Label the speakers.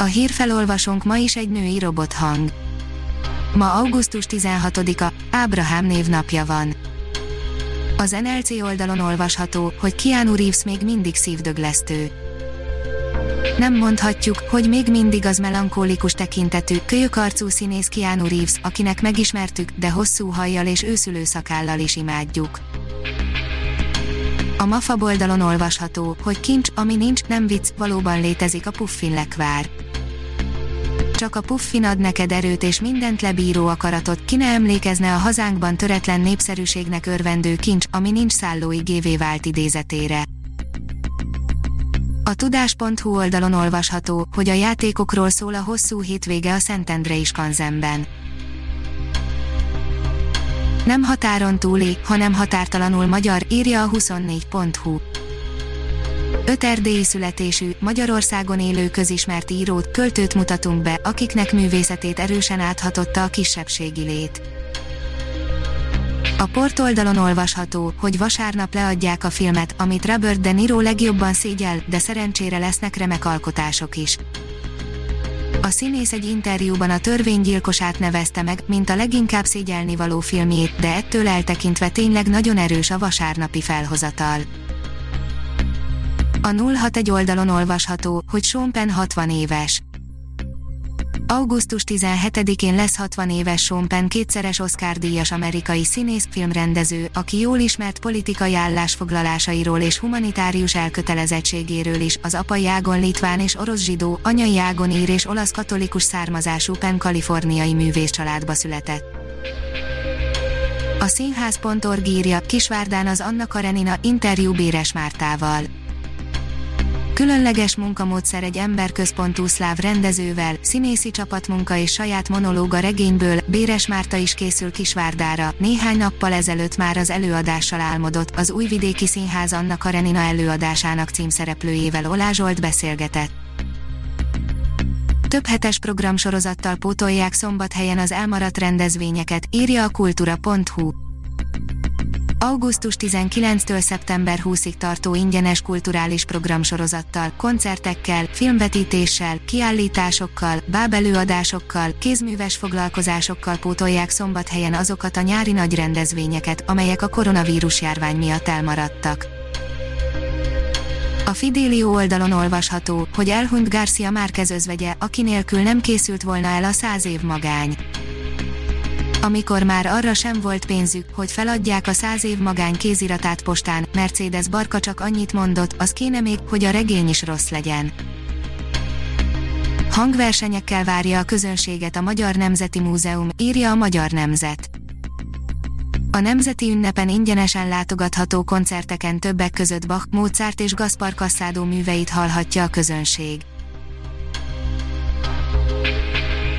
Speaker 1: A hírfelolvasónk ma is egy női robothang. Ma augusztus 16-a, Ábrahám névnapja van. Az NLC oldalon olvasható, hogy Keanu Reeves még mindig szívdöglesztő. Nem mondhatjuk, hogy még mindig az melankólikus tekintetű, kölyökarcú színész Keanu Reeves, akinek megismertük, de hosszú hajjal és őszülő szakállal is imádjuk. A MAFA oldalon olvasható, hogy kincs, ami nincs, nem vicc, valóban létezik a puffin lekvár csak a puffin ad neked erőt és mindent lebíró akaratot, ki ne emlékezne a hazánkban töretlen népszerűségnek örvendő kincs, ami nincs szállói GV vált idézetére. A tudás.hu oldalon olvasható, hogy a játékokról szól a hosszú hétvége a Szentendrei Skanzenben. Nem határon túli, hanem határtalanul magyar, írja a 24.hu. Öt erdélyi születésű, Magyarországon élő közismert írót, költőt mutatunk be, akiknek művészetét erősen áthatotta a kisebbségi lét. A portoldalon olvasható, hogy vasárnap leadják a filmet, amit Robert De Niro legjobban szégyel, de szerencsére lesznek remek alkotások is. A színész egy interjúban a törvénygyilkosát nevezte meg, mint a leginkább szégyelni való filmjét, de ettől eltekintve tényleg nagyon erős a vasárnapi felhozatal. A 061 oldalon olvasható, hogy Sean Penn 60 éves. Augusztus 17-én lesz 60 éves Sean Penn kétszeres Oscar-díjas amerikai színész, filmrendező, aki jól ismert politikai állásfoglalásairól és humanitárius elkötelezettségéről is, az apai ágon litván és orosz zsidó, anyai ágon ír és olasz katolikus származású Penn kaliforniai művész családba született. A színház.org írja, Kisvárdán az Anna Karenina interjú Béres Mártával Különleges munkamódszer egy emberközpontú szláv rendezővel, színészi csapatmunka és saját monológa regényből, Béres Márta is készül Kisvárdára, néhány nappal ezelőtt már az előadással álmodott, az Újvidéki Színház Anna Karenina előadásának címszereplőjével Olá Zsolt beszélgetett. Több hetes programsorozattal pótolják szombathelyen az elmaradt rendezvényeket, írja a kultura.hu. Augusztus 19-től szeptember 20-ig tartó ingyenes kulturális programsorozattal, koncertekkel, filmvetítéssel, kiállításokkal, bábelőadásokkal, kézműves foglalkozásokkal pótolják szombathelyen azokat a nyári nagy rendezvényeket, amelyek a koronavírus járvány miatt elmaradtak. A Fidelio oldalon olvasható, hogy elhunyt Garcia Márquez özvegye, aki nélkül nem készült volna el a száz év magány amikor már arra sem volt pénzük, hogy feladják a száz év magány kéziratát postán, Mercedes Barka csak annyit mondott, az kéne még, hogy a regény is rossz legyen. Hangversenyekkel várja a közönséget a Magyar Nemzeti Múzeum, írja a Magyar Nemzet. A Nemzeti Ünnepen ingyenesen látogatható koncerteken többek között Bach, Mozart és Gaspar Cassado műveit hallhatja a közönség.